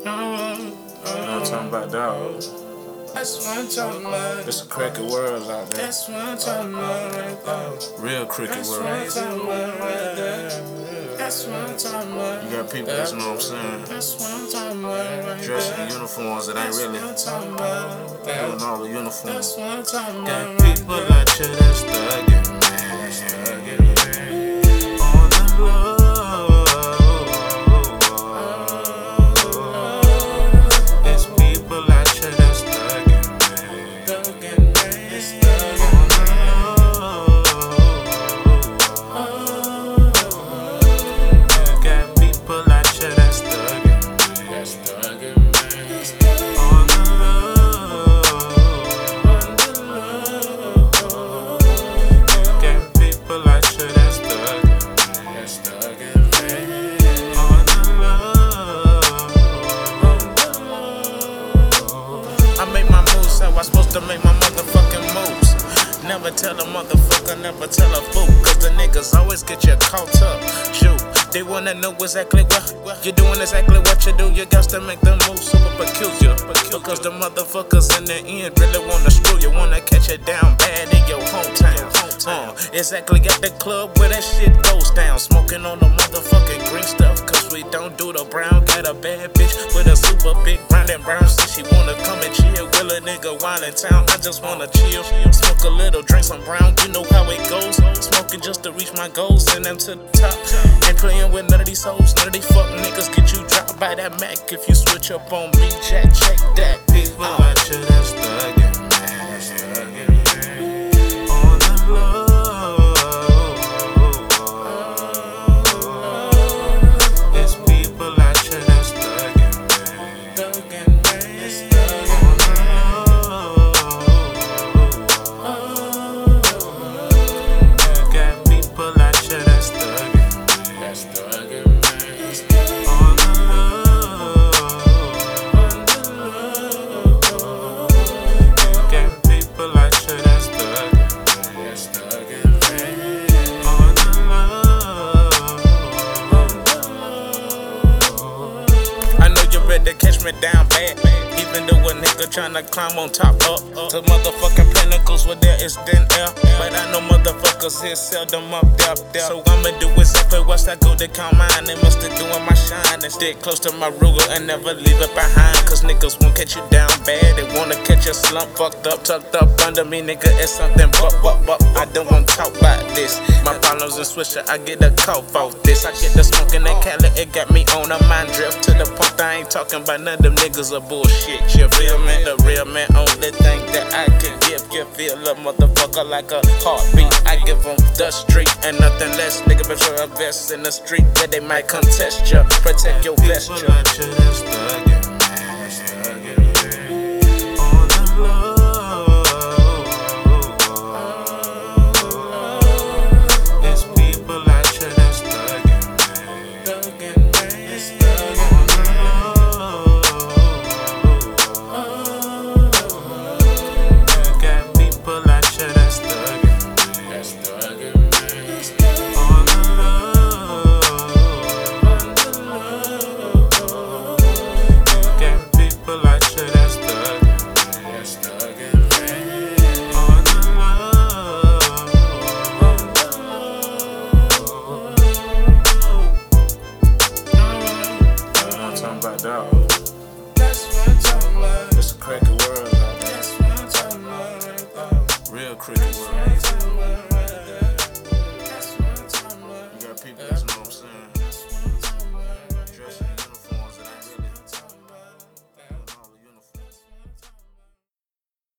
You know what I'm talking about, dog? That's what I'm talking about. It's a cricket world out there. That's what I'm talking about right there. Real cricket That's what I'm world. talking about right there. That's what I'm talking about. You got people that's know what I'm saying. That's what I'm talking about right Dressing there. in uniforms that ain't That's really what I'm talking about. doing all the uniforms. That's what I'm talking Got people out here that's thugging, man. Make my motherfucking moves. Never tell a motherfucker, never tell a fool. Cause the niggas always get you caught up. Shoot, they wanna know exactly what you're doing, exactly what you do. You got to make the move super peculiar. Because the motherfuckers in the end really wanna screw you, wanna catch you down bad in your hometown. Uh, exactly at the club where that shit goes down. Smoking on the motherfucking green stuff, cause we don't do the brown. Got a bad bitch with a super big she wanna come and chill. Will a nigga while in town? I just wanna chill. Smoke a little, drink some brown. You know how it goes. Smoking just to reach my goals, and I'm to the top. Ain't playing with none of these hoes. None of these fuck niggas get you dropped by that Mac. If you switch up on me, Jack, check that. People out here that's thuggin', Thuggin', man, me down bad. Even though a nigga tryna climb on top up uh. to motherfucking pinnacles where there is thin air. But I know motherfuckers here seldom up there. So I'ma do it exactly what's I go to count mine. They must have doing my shine and stick close to my Ruger and never leave it behind. Cause niggas won't catch you down bad. They wanna catch you slump fucked up, tucked up under me, nigga. It's something but, but, but. I don't wanna talk about this. My problems in Swisher, I get a cough off this. I get the smoke smoking that Cali, it got me on a mind drift to the point I ain't talking about none of them niggas are bullshit. You feel me? The real man, only thing that I can give. You feel a motherfucker like a heartbeat. I give them the street and nothing less. Nigga, make sure a vest in the street where they might contest you. Protect your vesture. I'm